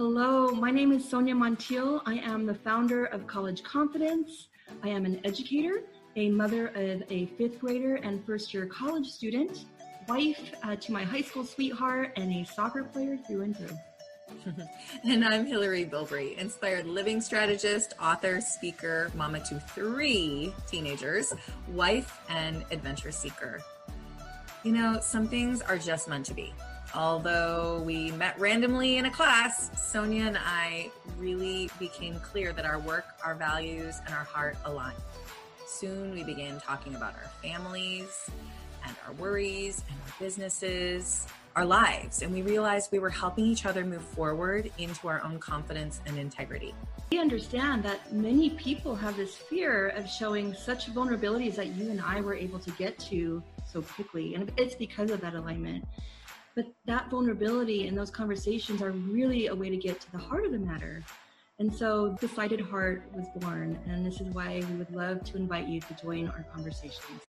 Hello, my name is Sonia Montiel. I am the founder of College Confidence. I am an educator, a mother of a fifth grader and first year college student, wife uh, to my high school sweetheart, and a soccer player through and through. and I'm Hillary Bilbrey, inspired living strategist, author, speaker, mama to three teenagers, wife, and adventure seeker. You know, some things are just meant to be. Although we met randomly in a class, Sonia and I really became clear that our work, our values, and our heart aligned. Soon we began talking about our families and our worries and our businesses, our lives, and we realized we were helping each other move forward into our own confidence and integrity. We understand that many people have this fear of showing such vulnerabilities that you and I were able to get to so quickly, and it's because of that alignment. But that vulnerability and those conversations are really a way to get to the heart of the matter. And so Decided Heart was born, and this is why we would love to invite you to join our conversations.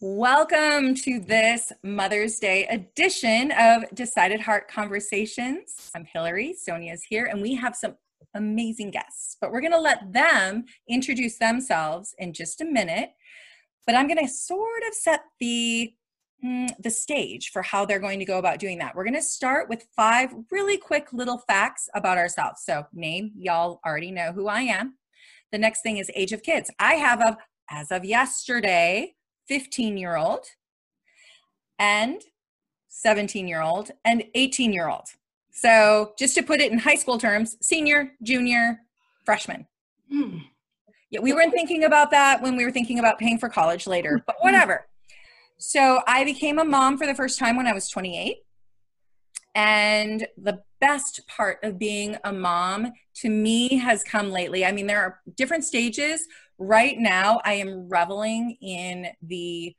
Welcome to this Mother's Day edition of Decided Heart Conversations. I'm Hillary, Sonia's here, and we have some amazing guests, but we're going to let them introduce themselves in just a minute. But I'm going to sort of set the mm, the stage for how they're going to go about doing that. We're going to start with five really quick little facts about ourselves. So, name, y'all already know who I am. The next thing is age of kids. I have a as of yesterday 15 year old and 17 year old and 18 year old. So, just to put it in high school terms, senior, junior, freshman. Hmm. Yeah, we weren't thinking about that when we were thinking about paying for college later, but whatever. So, I became a mom for the first time when I was 28. And the best part of being a mom to me has come lately. I mean, there are different stages. Right now, I am reveling in the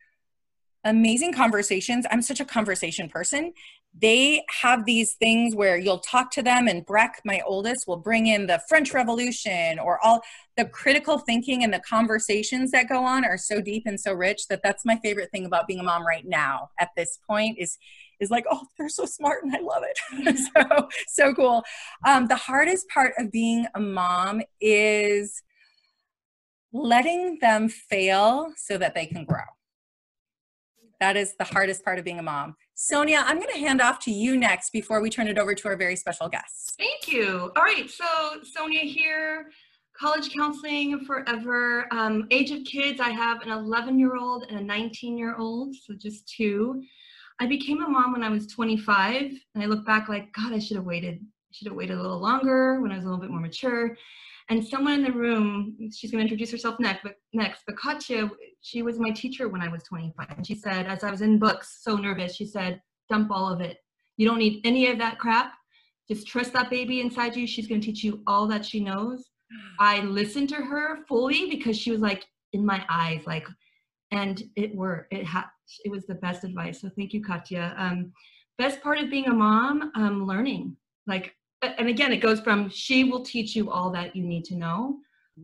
amazing conversations. I'm such a conversation person they have these things where you'll talk to them and breck my oldest will bring in the french revolution or all the critical thinking and the conversations that go on are so deep and so rich that that's my favorite thing about being a mom right now at this point is is like oh they're so smart and i love it. So so cool. Um, the hardest part of being a mom is letting them fail so that they can grow. That is the hardest part of being a mom. Sonia, I'm going to hand off to you next before we turn it over to our very special guests. Thank you. All right, so Sonia here, college counseling forever. Um, age of kids, I have an 11 year old and a 19 year old, so just two. I became a mom when I was 25, and I look back like, God, I should have waited. I should have waited a little longer when I was a little bit more mature. And someone in the room, she's going to introduce herself next, but next, but Katya, she was my teacher when I was 25. And she said, as I was in books, so nervous, she said, dump all of it. You don't need any of that crap. Just trust that baby inside you. She's going to teach you all that she knows. I listened to her fully because she was like in my eyes, like, and it worked. It had, it was the best advice. So thank you, Katya. Um, best part of being a mom, um, learning. Like and again it goes from she will teach you all that you need to know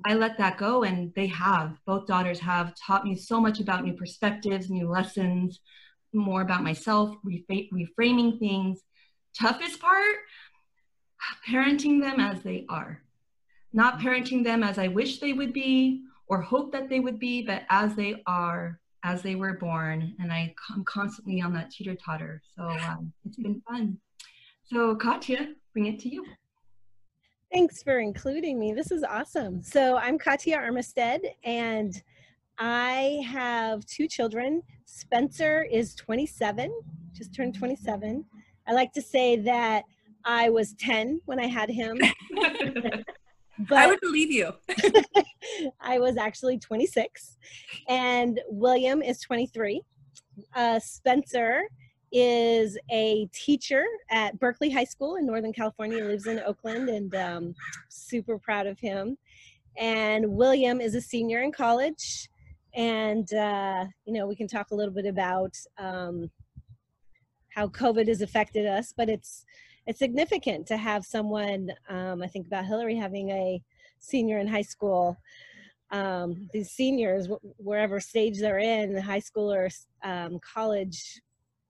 i let that go and they have. Both daughters have taught me so much about new perspectives new lessons more about myself reframing things. Toughest part? Parenting them as they are. Not parenting them as i wish they would be or hope that they would be but as they are as they were born and I, am constantly on that teeter totter so um, it's been fun. So katya bring it to you. Thanks for including me. This is awesome. So I'm Katya Armistead, and I have two children. Spencer is 27, just turned 27. I like to say that I was 10 when I had him. but I would believe you. I was actually 26. And William is 23. Uh, Spencer is a teacher at Berkeley High School in Northern California. He lives in Oakland and um, super proud of him. And William is a senior in college. And, uh, you know, we can talk a little bit about um, how COVID has affected us, but it's, it's significant to have someone, um, I think about Hillary having a senior in high school. Um, these seniors, wherever stage they're in, high school or um, college,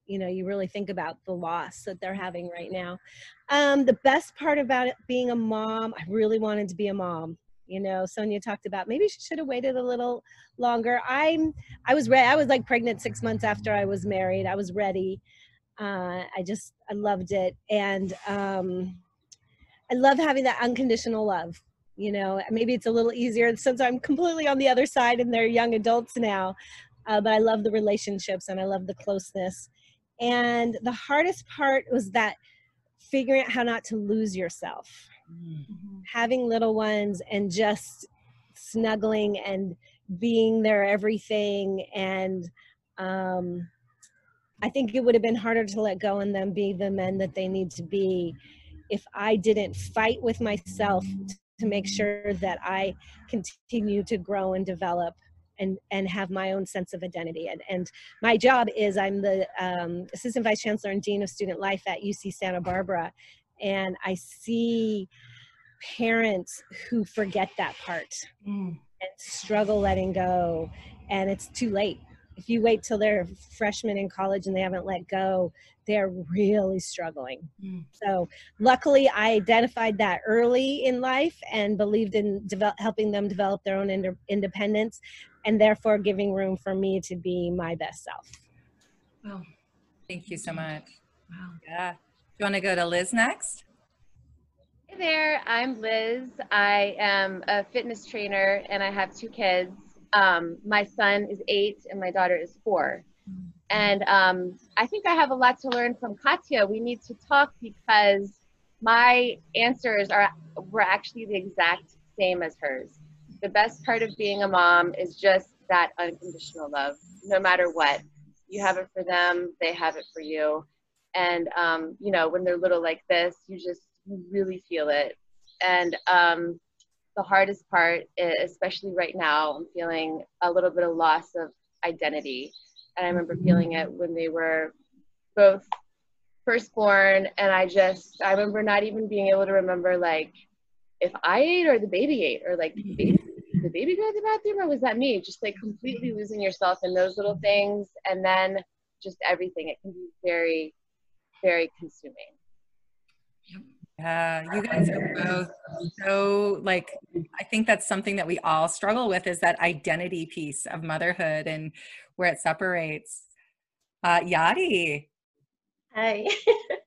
you know you really think about the loss that they're having right now. Um, the best part about it being a mom i really wanted to be a mom you know sonia talked about maybe she should have waited a little longer. I'm i was ready i was like pregnant six months after i was married. I was ready. Uh, i just i loved it. And um, i love having that unconditional love you know maybe it's a little easier since i'm completely on the other side and they're young adults now uh, but i love the relationships and i love the closeness and the hardest part was that figuring out how not to lose yourself. Mm-hmm. having little ones and just snuggling and being their everything and um, i think it would have been harder to let go and them be the men that they need to be if i didn't fight with myself to make sure that i continue to grow and develop and and have my own sense of identity and, and my job is i'm the um, assistant vice chancellor and dean of student life at uc santa barbara and i see parents who forget that part mm. and struggle letting go and it's too late if you wait till they're freshmen in college and they haven't let go they're really struggling mm. so luckily i identified that early in life and believed in develop, helping them develop their own ind- independence and therefore giving room for me to be my best self wow thank you so much wow yeah do you want to go to liz next Hey there, I'm Liz. I am a fitness trainer and I have two kids. Um, my son is eight and my daughter is four. And um, I think I have a lot to learn from Katya. We need to talk because my answers are were actually the exact same as hers. The best part of being a mom is just that unconditional love, no matter what. You have it for them, they have it for you. And um, you know, when they're little like this, you just you really feel it. And um, the hardest part, especially right now, I'm feeling a little bit of loss of identity. And I remember feeling it when they were both firstborn. And I just, I remember not even being able to remember, like, if I ate or the baby ate, or like, baby, the baby go to the bathroom, or was that me? Just like completely losing yourself in those little things. And then just everything. It can be very, very consuming. Yeah, you guys are both so like I think that's something that we all struggle with is that identity piece of motherhood and where it separates. Uh Yadi. Hi.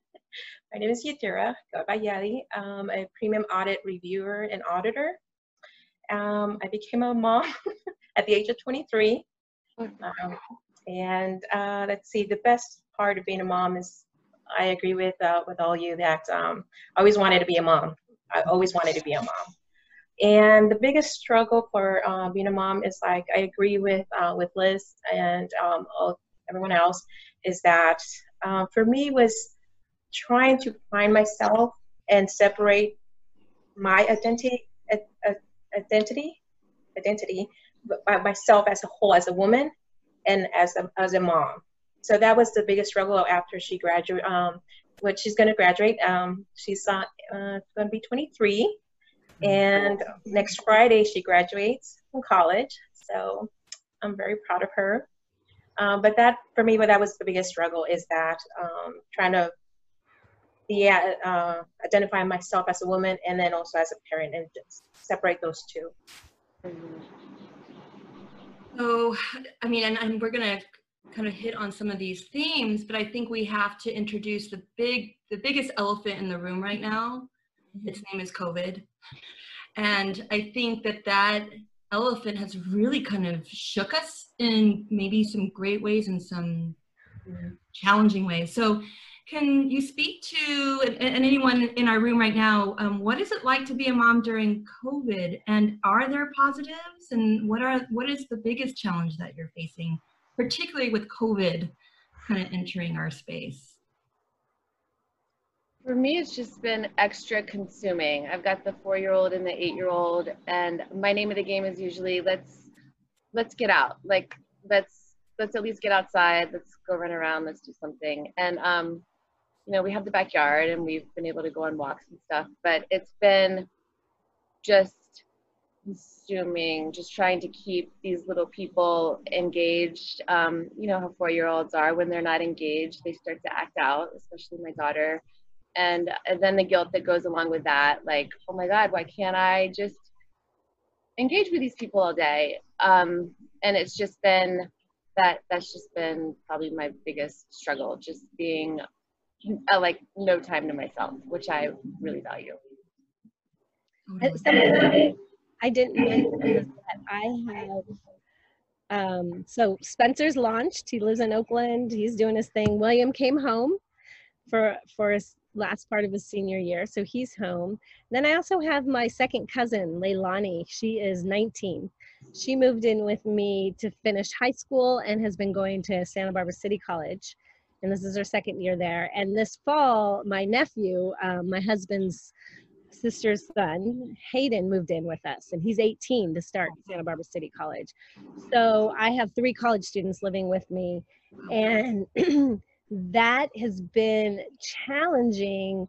My name is Yadira go by Yadi. I'm a premium audit reviewer and auditor. Um, I became a mom at the age of 23. Um, and uh, let's see, the best part of being a mom is I agree with uh, with all you that um, I always wanted to be a mom. I always wanted to be a mom. And the biggest struggle for uh, being a mom is like I agree with uh, with Liz and um, everyone else is that uh, for me was trying to find myself and separate my identity identity identity by myself as a whole as a woman and as a as a mom so that was the biggest struggle after she graduated. Um, what she's going to graduate. Um, she's uh, uh, going to be 23, and next Friday she graduates from college. So I'm very proud of her. Um, but that for me, what that was the biggest struggle is that um, trying to be uh, identify myself as a woman and then also as a parent and separate those 2 So, I mean, and, and we're going to kind of hit on some of these themes, but I think we have to introduce the big, the biggest elephant in the room right now. Mm-hmm. Its name is COVID. And I think that that elephant has really kind of shook us in maybe some great ways and some challenging ways. So can you speak to, and, and anyone in our room right now, um, what is it like to be a mom during COVID? And are there positives? And what are what is the biggest challenge that you're facing particularly with COVID kind of entering our space? For me, it's just been extra consuming. I've got the four-year-old and the eight-year-old, and my name of the game is usually let's let's get out. Like let's let's at least get outside. Let's go run around. Let's do something. And um, you know, we have the backyard, and we've been able to go on walks and stuff. But it's been just consuming, just trying to keep these little people engaged. Um, you know how four year olds are when they're not engaged, they start to act out, especially my daughter. And, and then the guilt that goes along with that, like, oh my God, why can't I just engage with these people all day? Um, and it's just been that, that's just been probably my biggest struggle, just being uh, like no time to myself, which I really value. I didn't that I have. Um, so Spencer's launched. He lives in Oakland. He's doing his thing. William came home for for his last part of his senior year, so he's home. Then I also have my second cousin, Leilani. She is 19. She moved in with me to finish high school and has been going to Santa Barbara City College, and this is her second year there. And this fall, my nephew, um, my husband's sister's son, Hayden, moved in with us, and he's 18 to start Santa Barbara City College. So I have three college students living with me, and that has been challenging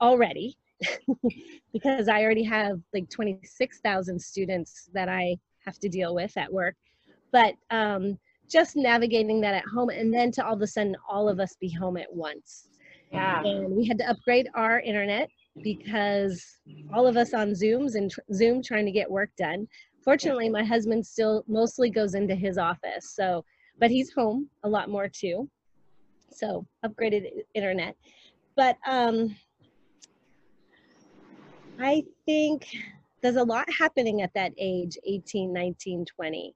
already because I already have like 26,000 students that I have to deal with at work. But um, just navigating that at home, and then to all of a sudden, all of us be home at once. Yeah. And we had to upgrade our internet because all of us on Zooms and tr- Zoom trying to get work done. Fortunately, my husband still mostly goes into his office, so but he's home a lot more too. So upgraded internet, but um, I think there's a lot happening at that age 18 19 20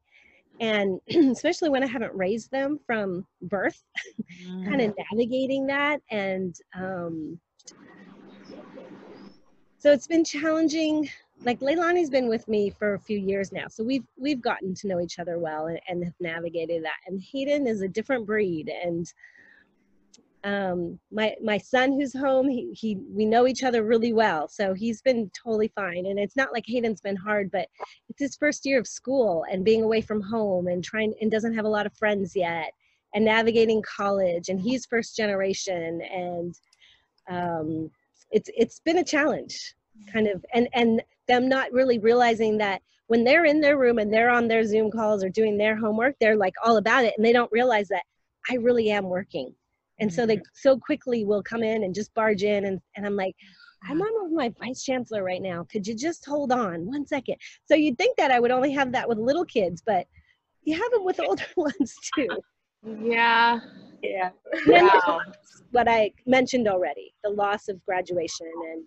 and especially when i haven't raised them from birth kind of navigating that and um, so it's been challenging like leilani's been with me for a few years now so we've we've gotten to know each other well and, and have navigated that and hayden is a different breed and um, my my son who's home he, he we know each other really well so he's been totally fine and it's not like hayden's been hard but it's his first year of school and being away from home and trying and doesn't have a lot of friends yet and navigating college and he's first generation and um, it's it's been a challenge kind of and and them not really realizing that when they're in their room and they're on their zoom calls or doing their homework they're like all about it and they don't realize that i really am working and so they so quickly will come in and just barge in and, and i'm like i'm on with my vice chancellor right now could you just hold on one second so you'd think that i would only have that with little kids but you have it with older ones too Yeah. yeah and Wow. what I mentioned already the loss of graduation and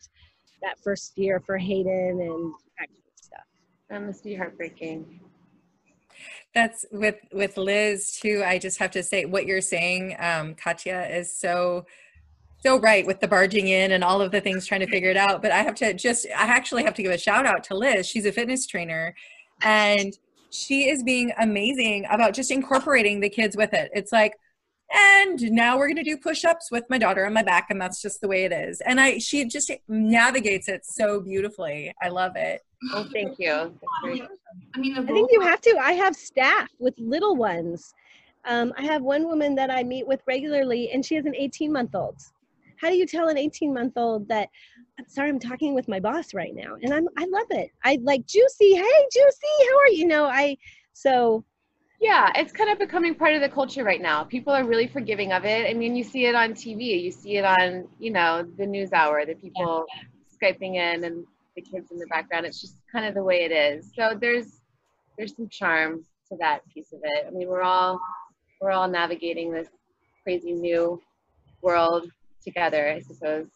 that first year for Hayden and that kind of stuff. That must be heartbreaking. That's with with Liz too. I just have to say what you're saying, um, Katya, is so so right with the barging in and all of the things trying to figure it out. But I have to just I actually have to give a shout out to Liz. She's a fitness trainer and she is being amazing about just incorporating the kids with it. It's like and now we're going to do push-ups with my daughter on my back and that's just the way it is and i she just navigates it so beautifully i love it Well, thank you. I mean, the I think you have to. I have staff with little ones. Um, I have one woman that I meet with regularly, and she has an 18 month old. How do you tell an 18 month old that? I'm sorry, I'm talking with my boss right now, and I'm I love it. I like Juicy. Hey, Juicy, how are you? You know, I so Yeah, it's kind of becoming part of the culture right now. People are really forgiving of it. I mean, you see it on TV, you see it on, you know, the news hour, the people Skyping in and the kids in the background. It's just kind of the way it is. So there's there's some charm to that piece of it. I mean, we're all we're all navigating this crazy new world together, I suppose.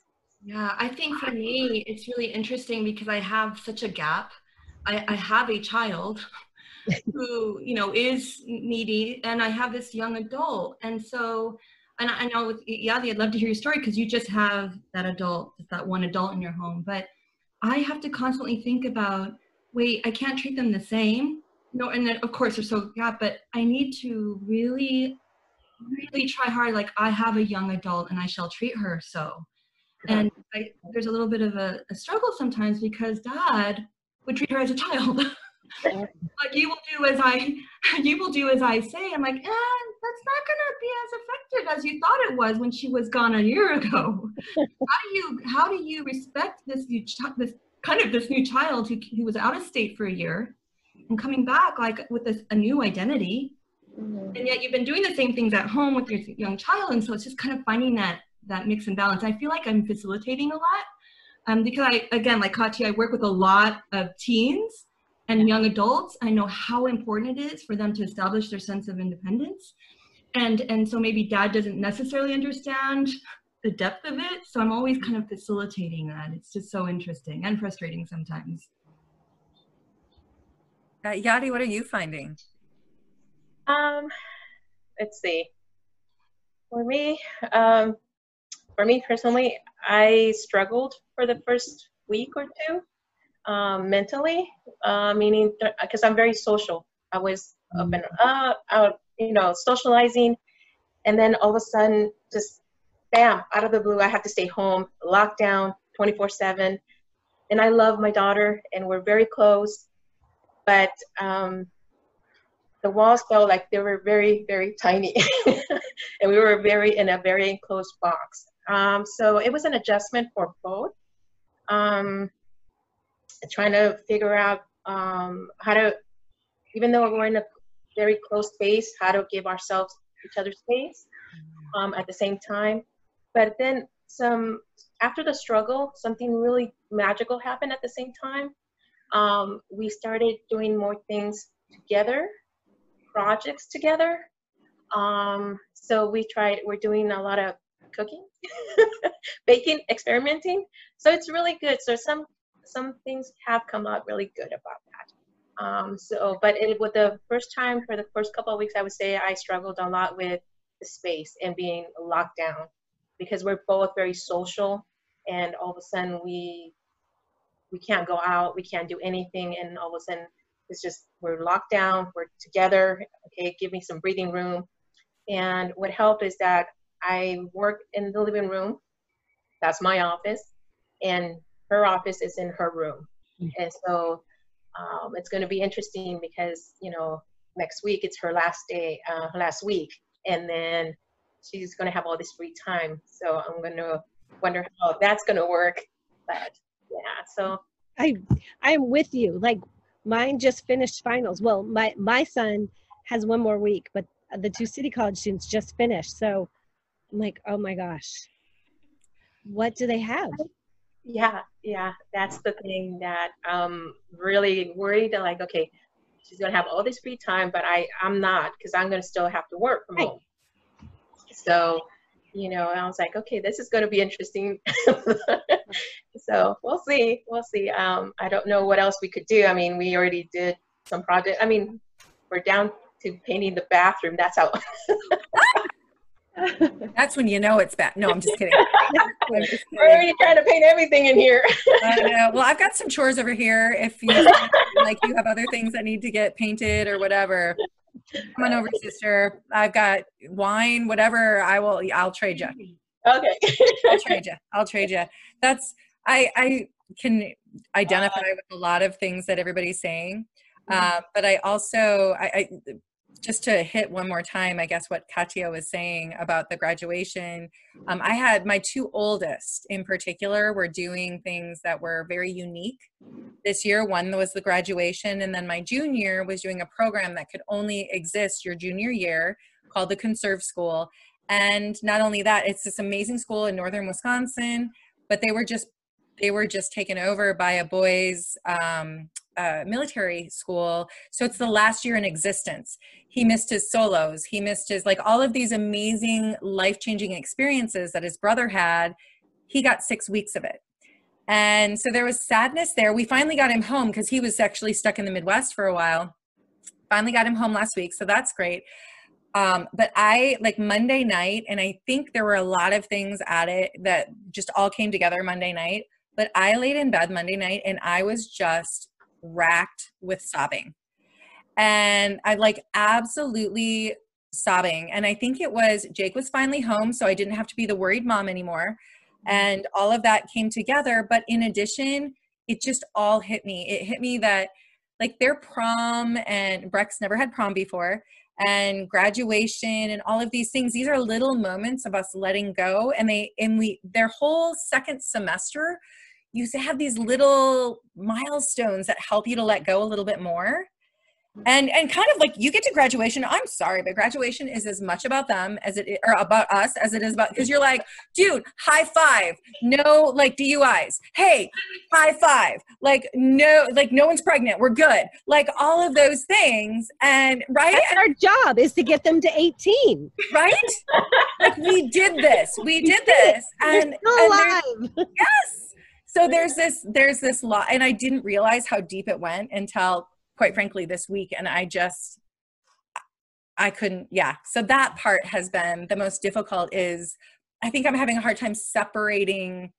Yeah, I think for me, it's really interesting because I have such a gap. I, I have a child who, you know, is needy, and I have this young adult. And so, and I I know with Yadi, I'd love to hear your story because you just have that adult, that one adult in your home. But I have to constantly think about, wait, I can't treat them the same. No, and then of course they're so yeah, but I need to really, really try hard. Like I have a young adult, and I shall treat her so and I, there's a little bit of a, a struggle sometimes because dad would treat her as a child like you will do as i you will do as i say. I'm like eh, that's not going to be as effective as you thought it was when she was gone a year ago. How do you how do you respect this you ch- this kind of this new child who, who was out of state for a year and coming back like with this a new identity? Mm-hmm. and yet you've been doing the same things at home with your young child and so it's just kind of finding that that mix and balance. I feel like i'm facilitating a lot um, because i again like Katya, i work with a lot of teens and young adults i know how important it is for them to establish their sense of independence and and so maybe dad doesn't necessarily understand the depth of it so i'm always kind of facilitating that it's just so interesting and frustrating sometimes uh, Yadi, what are you finding? Um, let's see. For me, um, for me personally, I struggled for the first week or two um, mentally, uh, meaning because I'm very social. I was up and up, out, you know, socializing, and then all of a sudden, just bam, out of the blue, I have to stay home, lockdown, 24/7. And I love my daughter, and we're very close but um, the walls felt like they were very, very tiny. and we were very in a very enclosed box. Um, so it was an adjustment for both. Um, trying to figure out um, how to, even though we're in a very close space, how to give ourselves each other space um, at the same time. But then some, after the struggle, something really magical happened at the same time um, we started doing more things together, projects together. Um, so we tried, we're doing a lot of cooking, baking, experimenting. So it's really good. So some some things have come out really good about that. Um, so, but it with the first time for the first couple of weeks, I would say I struggled a lot with the space and being locked down because we're both very social, and all of a sudden we we can't go out, we can't do anything, and all of a sudden it's just we're locked down, we're together. Okay, give me some breathing room. And what helped is that I work in the living room. That's my office, and her office is in her room. Mm. And so um, it's going to be interesting because you know next week it's her last day, uh, last week, and then she's going to have all this free time. So I'm going to wonder how that's going to work. But yeah so i i'm with you like mine just finished finals well my my son has one more week but the two city college students just finished so i'm like oh my gosh what do they have yeah yeah that's the thing that um really worried that like okay she's gonna have all this free time but i i'm not because i'm gonna still have to work from right. home so you know, I was like, okay, this is to be interesting. so we'll see. We'll see. Um, I don't know what else we could do. I mean, we already did some project. I mean, we're down to painting the bathroom. That's how. That's when you know it's bad. No, I'm just kidding. I'm just kidding. We're already trying to paint everything in here. Well, I've got some chores over here. If you like, you have other things that need to get painted or whatever. Come on over, sister. I've got wine, whatever. I will. I'll trade you. Okay. I'll trade you. I'll trade you. That's. I. I can identify uh, with a lot of things that everybody's saying, mm-hmm. uh, but I also. I, I just to hit one more time, I guess what Katya was saying about the graduation. Um, I had my two oldest in particular were doing things that were very unique this year. One was the graduation, and then my junior was doing a program that could only exist your junior year called the Conserve School. And not only that, it's this amazing school in northern Wisconsin, but they were just they were just taken over by a boys um, uh, military school. So it's the last year in existence. He missed his solos. He missed his like all of these amazing life-changing experiences that his brother had. He got six weeks of it. And so there was sadness there. We finally got him home because he was actually stuck in the midwest for a while. Finally got him home last week so that's great. Um, but I like Monday night, and I think there were a lot of things at it that just all came together Monday night. But I laid in bed Monday night and I was just racked with sobbing. And I like absolutely sobbing. And I think it was Jake was finally home, so I didn't have to be the worried mom anymore. Mm-hmm. And all of that came together. But in addition, it just all hit me. It hit me that like their prom and Breck's never had prom before and graduation and all of these things these are little moments of us letting go and they and we their whole second semester you have these little milestones that help you to let go a little bit more. Mm. And and kind of like you get to graduation i'm sorry but graduation is as much about them as it or about us as it is about because you're like dude high five no like duis hey high five like no like no one's pregnant we're good. Like all of those things and right? That's our job is to get them to 18. right? Like we did this we did this and, still and alive. yes so there's this there's this lot and i didn't realize how deep it went until quite frankly this week and i just i couldn't yeah. So that part has been the most difficult is i think i'm having a hard time separating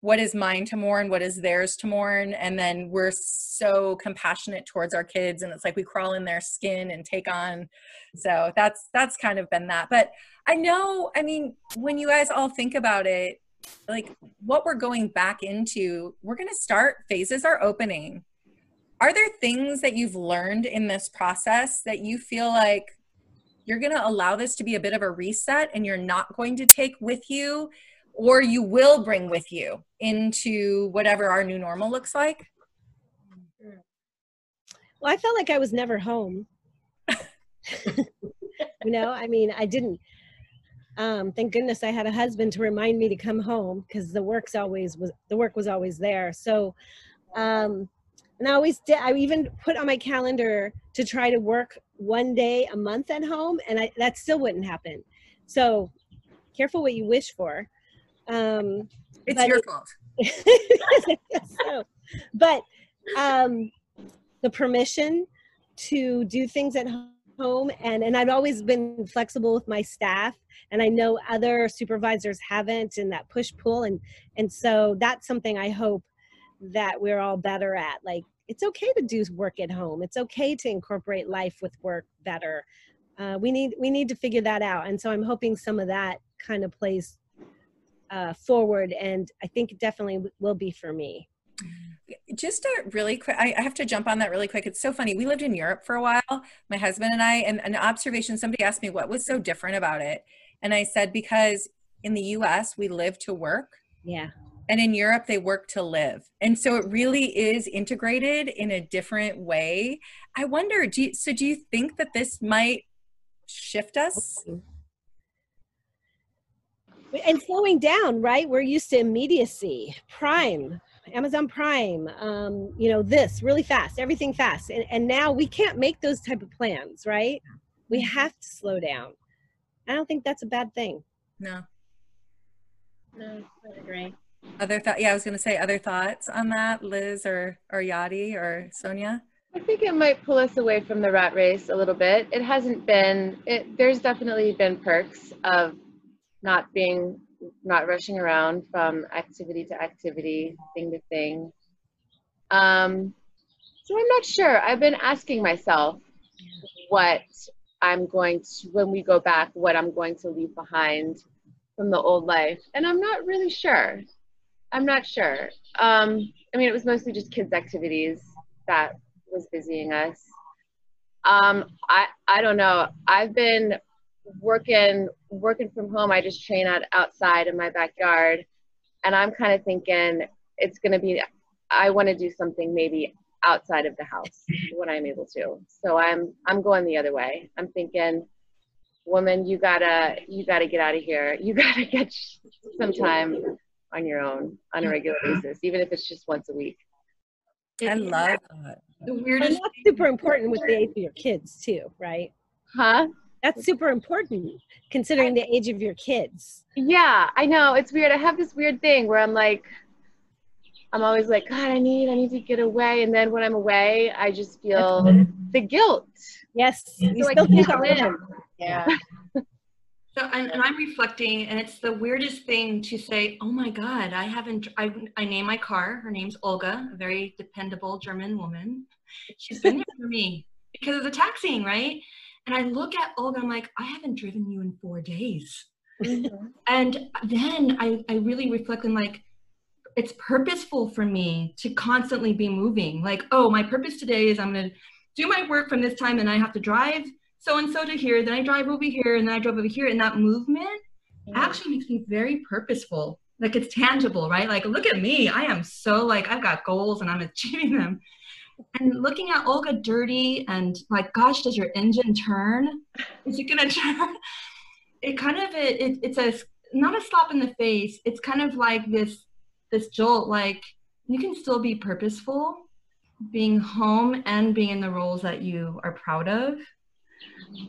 what is mine to mourn what is theirs to mourn and then we're so compassionate towards our kids and it's like we crawl in their skin and take on. So that's that's kind of been that. But i know i mean when you guys all think about it like what we're going back into we're going to start phases are opening are there things that you've learned in this process that you feel like you're going to allow this to be a bit of a reset and you're not going to take with you or you will bring with you into whatever our new normal looks like Well, I felt like I was never home. you know, I mean, I didn't. Um, thank goodness I had a husband to remind me to come home because the work's always was the work was always there. So, um, and I always did. I even put on my calendar to try to work one day a month at home, and I, that still wouldn't happen. So, careful what you wish for. Um, it's your it- fault so, but um, the permission to do things at home and and I've always been flexible with my staff and I know other supervisors haven't and that push pull and and so that's something I hope that we're all better at. Like it's okay to do work at home. It's okay to incorporate life with work better. Uh, we need we need to figure that out and so I'm hoping some of that kind of plays uh, forward and I think it definitely will be for me just a really quick I, I have to jump on that really quick. It's so funny. We lived in europe for a while my husband and i and an observation somebody asked me what was so different about it. And i said because in the us we live to work. Yeah. And in europe they work to live. And so it really is integrated in a different way. I wonder do you, so do you think that this might shift us? And slowing down right? We're used to immediacy prime amazon prime um, you know this really fast everything fast. And, and now we can't make those type of plans right? We have to slow down. I don't think that's a bad thing. No. No, I agree. other thought yeah i was going to say other thoughts on that liz or or yadi or sonia? I think it might pull us away from the rat race a little bit. It hasn't been, it, there's definitely been perks of not being, not rushing around from activity to activity, thing to thing. Um, so I'm not sure. I've been asking myself what I'm going to, when we go back, what I'm going to leave behind from the old life. And I'm not really sure. I'm not sure. Um, I mean, it was mostly just kids' activities that was busying us. Um, I I don't know. I've been working working from home. I just train out outside in my backyard, and I'm kind of thinking it's gonna be. I want to do something maybe outside of the house when I'm able to. So I'm I'm going the other way. I'm thinking, woman, you gotta you gotta get out of here. You gotta get some time on your own on a regular basis, even if it's just once a week. i love that the and weirdest that's super important with the age of your kids too right Huh? That's super important considering the age of your kids Yeah, I know. It's weird. I have this weird thing where I'm like, I'm always like, God, I need, I need to get away. And then when I'm away, I just feel the guilt. yes you So I still can't feel win. Yeah. So, and, and I'm reflecting, and it's the weirdest thing to say, oh my God, I haven't, I, I name my car. Her name's Olga, a very dependable German woman. She's been there for me because of the taxiing, right? And I look at Olga, I'm like, I haven't driven you in four days. Mm-hmm. And then I, I really reflect and like, it's purposeful for me to constantly be moving. Like, oh, my purpose today is I'm going to do my work from this time and I have to drive so and so to here, then I drive over here, and then I drove over here. And that movement actually makes me very purposeful like it's tangible, right? Like, look at me. I am so like, I've got goals and I'm achieving them. And looking at Olga dirty and like, gosh, does your engine turn? Is it gonna turn? It kind of it, it it's a not a slap in the face. It's kind of like this this jolt. Like you can still be purposeful, being home and being in the roles that you are proud of.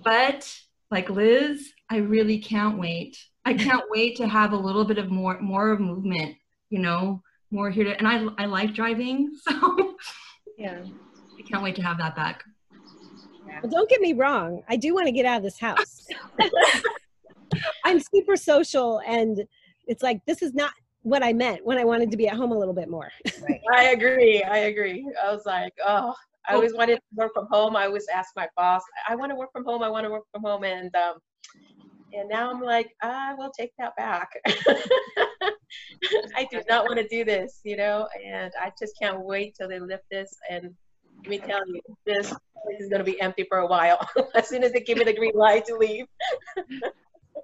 But like Liz, I really can't wait I can't wait to have a little bit of more more movement, you know, more here to and I I like driving, so yeah. I can't wait to have that back. Well, don't get me wrong. I do want to get out of this house. I'm super social and it's like this is not what I meant when I wanted to be at home a little bit more. I agree. I agree. I was like, oh, I always wanted to work from home. I always asked my boss, I want to work from home. I want to work from home. And um, and now I'm like, I will take that back. I do not want to do this, you know, and I just can't wait till they lift this. And let me tell you, this place is going to be empty for a while as soon as they give me the green light to leave.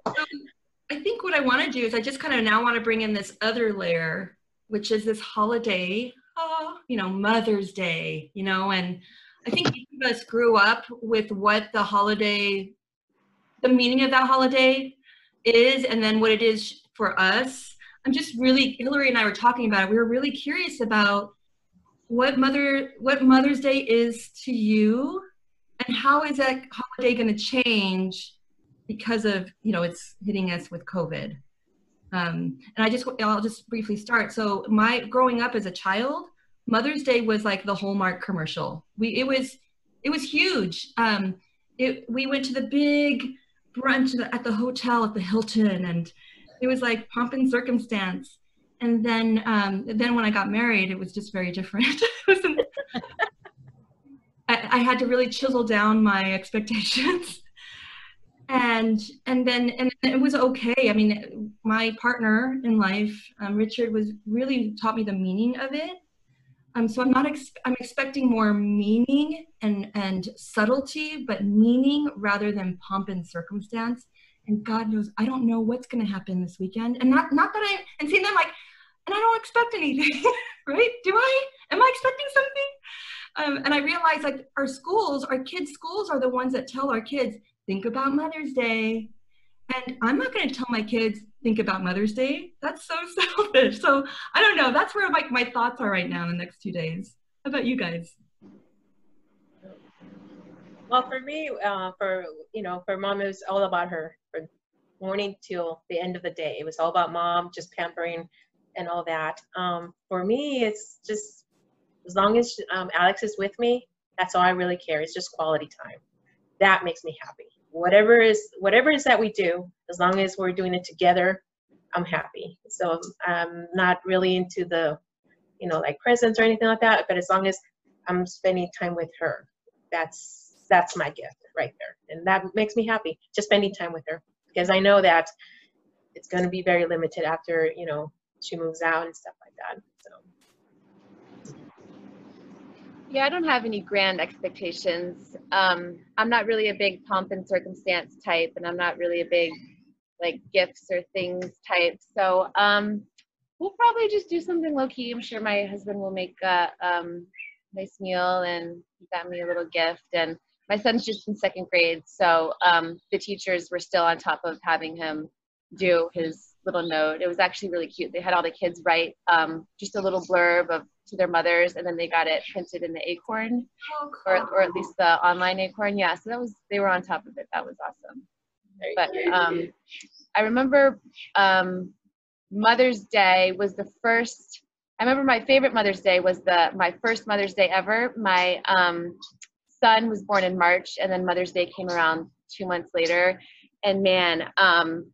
um, I think what I want to do is I just kind of now want to bring in this other layer, which is this holiday, oh, you know, Mother's Day, you know, and I think each of us grew up with what the holiday the meaning of that holiday is and then what it is for us. I'm just really Hillary and I were talking about it. We were really curious about what mother what Mother's Day is to you and how is that holiday going to change because of you know it's hitting us with COVID. Um, and I just I'll just briefly start. So my growing up as a child, Mother's Day was like the Hallmark commercial. We it was it was huge. Um, it, we went to the big brunch at the hotel at the Hilton, and it was like pomp and circumstance. And then, um, then when I got married, it was just very different. I, I had to really chisel down my expectations and and then and it was okay i mean my partner in life um, richard was really taught me the meaning of it um, so I'm not, ex- I'm expecting more meaning and, and subtlety, but meaning rather than pomp and circumstance. And God knows, I don't know what's going to happen this weekend. And not, not that I, and seeing them like, and I don't expect anything, right? Do I? Am I expecting something? Um, and I realize like our schools, our kids' schools are the ones that tell our kids, think about Mother's Day. And I'm not going to tell my kids, think about Mother's Day. That's so selfish. So I don't know. That's where my, my thoughts are right now in the next two days. How about you guys? Well, for me, uh, for you know, for mom, it was all about her from morning till the end of the day. It was all about mom, just pampering and all that. Um, for me, it's just as long as um, Alex is with me, that's all I really care. It's just quality time. That makes me happy whatever is whatever is that we do as long as we're doing it together i'm happy so i'm not really into the you know like presents or anything like that but as long as i'm spending time with her that's that's my gift right there and that makes me happy just spending time with her because i know that it's going to be very limited after you know she moves out and stuff like that so Yeah, I don't have any grand expectations. Um, I'm not really a big pomp and circumstance type, and I'm not really a big like gifts or things type. So um, we'll probably just do something low key. I'm sure my husband will make a um, nice meal, and he got me a little gift. And my son's just in second grade, so um, the teachers were still on top of having him do his little note. It was actually really cute. They had all the kids write um, just a little blurb of to their mothers, and then they got it printed in the Acorn, oh, cool. or or at least the online Acorn. Yeah, so that was they were on top of it. That was awesome. But um, I remember um, Mother's Day was the first. I remember my favorite Mother's Day was the my first Mother's Day ever. My um, son was born in March, and then Mother's Day came around two months later. And man, um,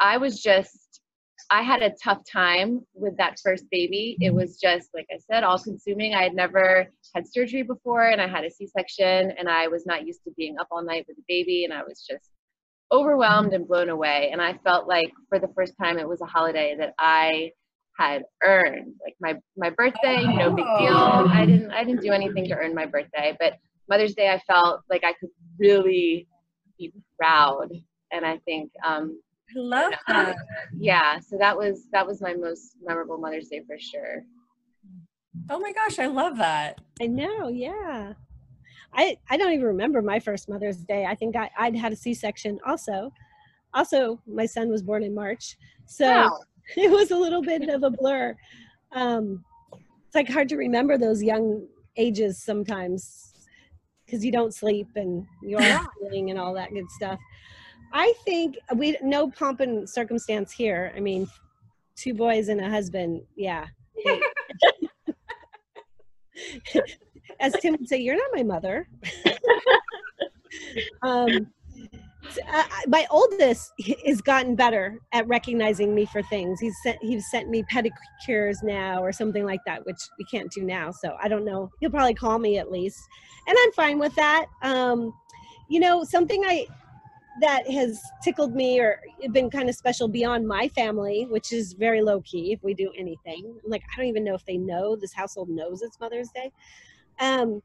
I was just, I had a tough time with that first baby. It was just, like I said, all consuming. I had never had surgery before and I had a C section and I was not used to being up all night with a baby and I was just overwhelmed and blown away. And I felt like for the first time it was a holiday that I had earned like my my birthday no big deal i didn't i didn't do anything to earn my birthday but mother's day i felt like i could really be proud and i think um, I love that. Yeah, so that was that was my most memorable Mother's Day for sure. Oh my gosh, I love that. I know, yeah. I I don't even remember my first Mother's Day. I think I, I'd had a C-section also. Also, my son was born in March, so Wow. it was a little bit of a blur. Um, it's like hard to remember those young ages sometimes because you don't sleep and you're Yeah. feeling and all that good stuff. I think we no pomp and circumstance here. I mean, two boys and a husband. Yeah. As Tim would say, you're not my mother. um, uh, my oldest has gotten better at recognizing me for things. He's sent he's sent me pedicures now or something like that, which we can't do now. So I don't know. He'll probably call me at least, and I'm fine with that. Um, you know, something I that has tickled me or been kind of special beyond my family, which is very low key if we do anything. Like I don't even know if they know this household knows it's Mother's Day. Um,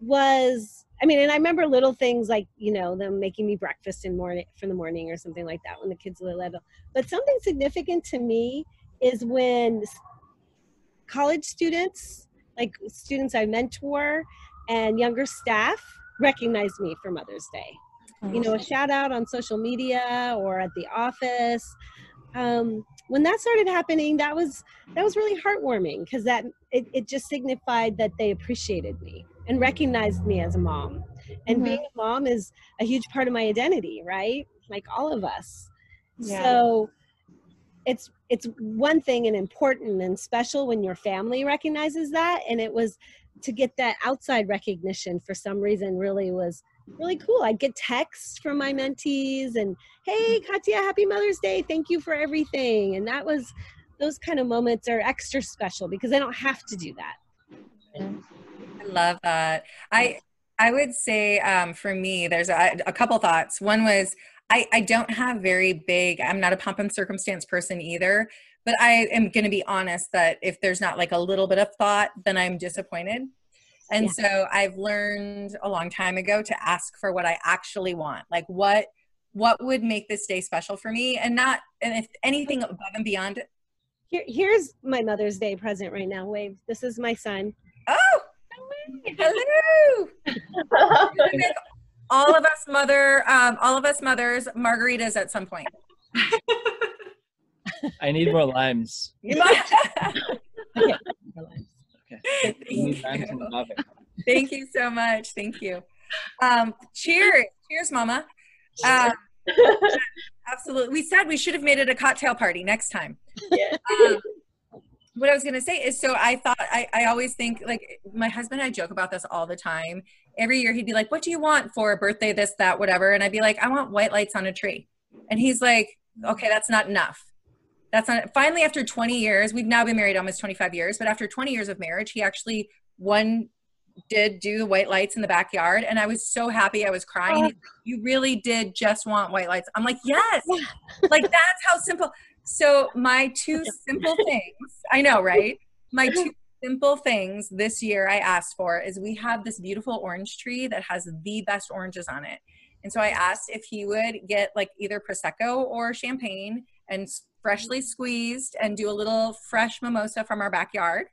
was I mean, and I remember little things like you know them making me breakfast in morning for the morning or something like that when the kids were little. But something significant to me is when college students, like students I mentor, and younger staff recognize me for Mother's Day you know, a shout out on social media or at the office. Um, when that started happening, that was that was really heartwarming because that it, it just signified that they appreciated me and recognized me as a mom. And Mhm. being a mom is a huge part of my identity, right? Like all of us. Yeah. So it's it's one thing and important and special when your family recognizes that and it was to get that outside recognition for some reason really was really cool i'd get texts from my mentees and hey katya happy mother's day thank you for everything and that was those kind of moments are extra special because i don't have to do that I love that. I I would say um, for me, there's a, a couple thoughts. One was I, I don't have very big. I'm not a pomp and circumstance person either. But I am going to be honest that if there's not like a little bit of thought, then I'm disappointed. And Yeah. so I've learned a long time ago to ask for what I actually want. Like what what would make this day special for me, and not and if anything above and beyond. Here, here's my mother's day present right now wave this is my son Oh, hello. Make all of us mother um, all of us mothers margaritas at some point I need more limes. You might- Okay. Thank We need you. limes and. Thank you so much thank you um, cheers cheers mama um, absolutely we said we should have made it a cocktail party next time Yeah. um, what I was gonna say is, so I thought I, I always think like my husband and I joke about this all the time. Every year he'd be like, "What do you want for a birthday? This, that, whatever," and I'd be like, "I want white lights on a tree," and he's like, "Okay, that's not enough. That's not." Finally, after 20 years, we've now been married almost 25 years, but after 20 years of marriage, he actually one did do the white lights in the backyard, and I was so happy. I was crying. Like, you really did just want white lights. I'm like, yes, like that's how simple. So my two simple things, I know, right? My two simple things this year I asked for is we have this beautiful orange tree that has the best oranges on it. And so I asked if he would get like either prosecco or champagne and freshly squeezed and do a little fresh mimosa from our backyard.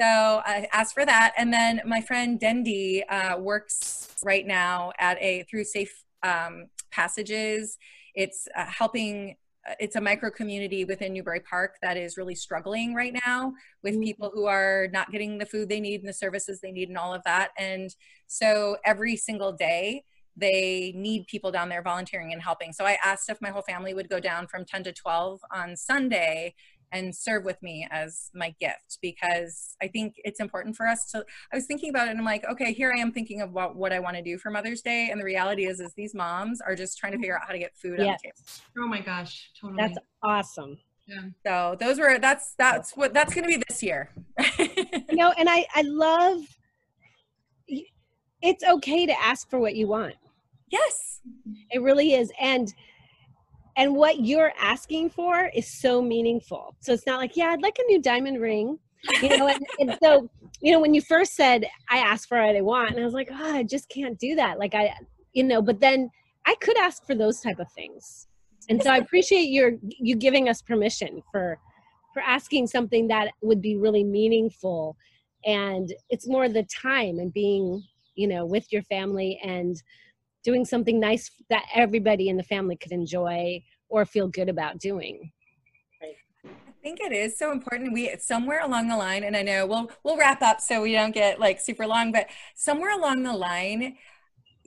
So I asked for that, and then my friend Dendi uh, works right now at a through Safe um, Passages. It's uh, helping. It's a micro community within Newbury Park that is really struggling right now with mm-hmm. people who are not getting the food they need and the services they need and all of that. And so every single day they need people down there volunteering and helping. So I asked if my whole family would go down from 10 to 12 on Sunday and serve with me as my gift because I think it's important for us to I was thinking about it and I'm like, okay, here I am thinking of what, what I want to do for Mother's Day. And the reality is is these moms are just trying to figure out how to get food on Yes. the table. Oh my gosh, totally. that's awesome Yeah. So those were that's that's what that's gonna be this year. you know and i i love it's okay to ask for what you want yes. it really is and and what you're asking for is so meaningful. So it's not like yeah i'd like a new diamond ring you know and, and so you know when you first said i asked for what i want and i was like oh i just can't do that. Like i you know but then i could ask for those type of things. And so I appreciate your you giving us permission for for asking something that would be really meaningful. And it's more the time and being, you know, with your family and doing something nice that everybody in the family could enjoy or feel good about doing. I think it is so important. We somewhere along the line, and I know we'll we'll wrap up so we don't get like super long, but somewhere along the line,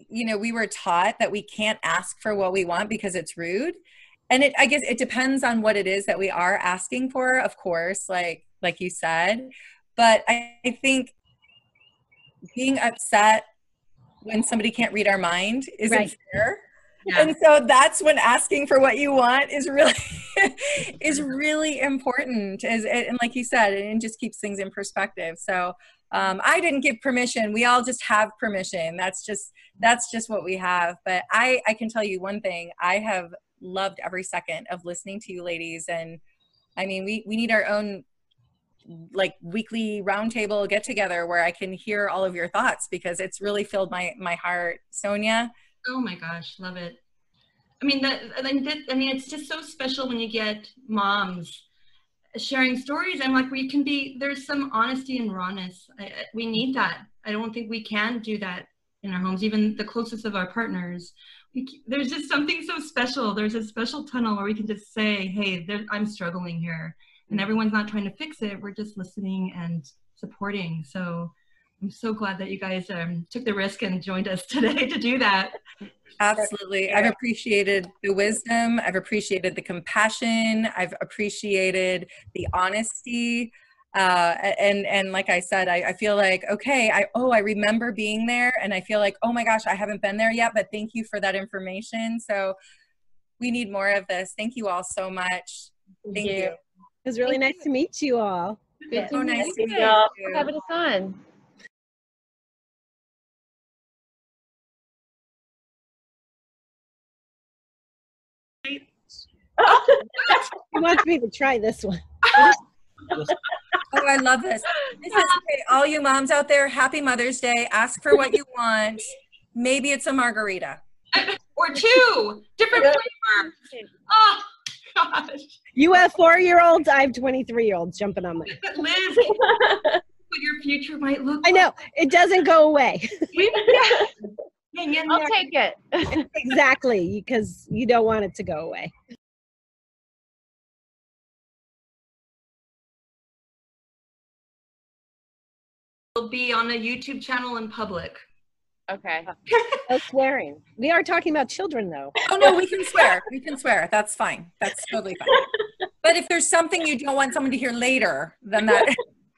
you know, we were taught that we can't ask for what we want because it's rude. And it I guess it depends on what it is that we are asking for, of course, like like you said. But I, I think being upset when somebody can't read our mind isn't Right. fair. Yeah. And so that's when asking for what you want is really is really important. Is and like you said, it just keeps things in perspective. So um, I didn't give permission. We all just have permission. That's just that's just what we have. But I I can tell you one thing. I have loved every second of listening to you ladies. And I mean, we we need our own like weekly roundtable get together where I can hear all of your thoughts because it's really filled my my heart. Sonia. Oh my gosh, love it. I mean, that, I mean, it's just so special when you get moms sharing stories and like we can be, there's some honesty and rawness. I- we need that. I don't think we can do that in our homes, even the closest of our partners. We, there's just something so special. There's a special tunnel where we can just say, hey, there, I'm struggling here. And everyone's not trying to fix it. We're just listening and supporting. So I'm so glad that you guys um, took the risk and joined us today to do that. Absolutely. I've appreciated the wisdom. I've appreciated the compassion. I've appreciated the honesty. Uh, and and like I said, I, I feel like okay, I oh I remember being there, and I feel like oh my gosh, I haven't been there yet, but thank you for that information. So we need more of this. Thank you all so much. Thank you. It was really nice to meet you all. Good So to nice meet to meet you. you. for having us on. He wants me to try this one. Oh, I love this. This is okay, all you moms out there. Happy Mother's Day. Ask for what you want. Maybe it's a margarita. or two different flavors. Oh ah. Gosh, You have four year olds, I have 23 year olds jumping on me. Liz, what your future might look. I know, it doesn't go away. Hang in I'll there. take it. exactly, because you don't want it to go away. Will be on a YouTube channel in public. Okay. No swearing. We are talking about children, though. Oh no, we can swear. We can swear. That's fine. That's totally fine. But if there's something you don't want someone to hear later, then that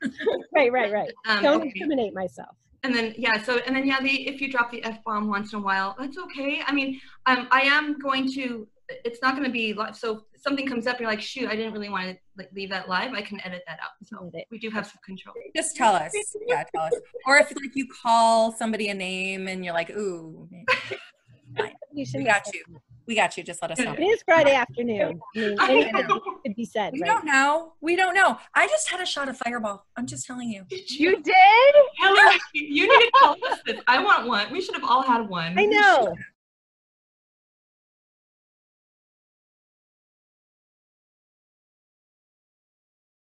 Right, right, right. Um, Don't okay. incriminate myself. And then yeah, so and then yeah, the if you drop the f bomb once in a while, that's okay. I mean, um, I am going to. It's not going to be live. So if something comes up, you're like, shoot, I didn't really want to like leave that live. I can edit that out. So we do have some control. just tell us. Yeah, tell us. Or if like you call somebody a name and you're like, ooh, You should we got you. We got you. Just let us know. It is Friday afternoon. I mean, anything could be said, We right? don't know. We don't know. I just had a shot of fireball. I'm just telling you. You did? Hillary, you need to tell us this. I want one. We should have all had one. I know.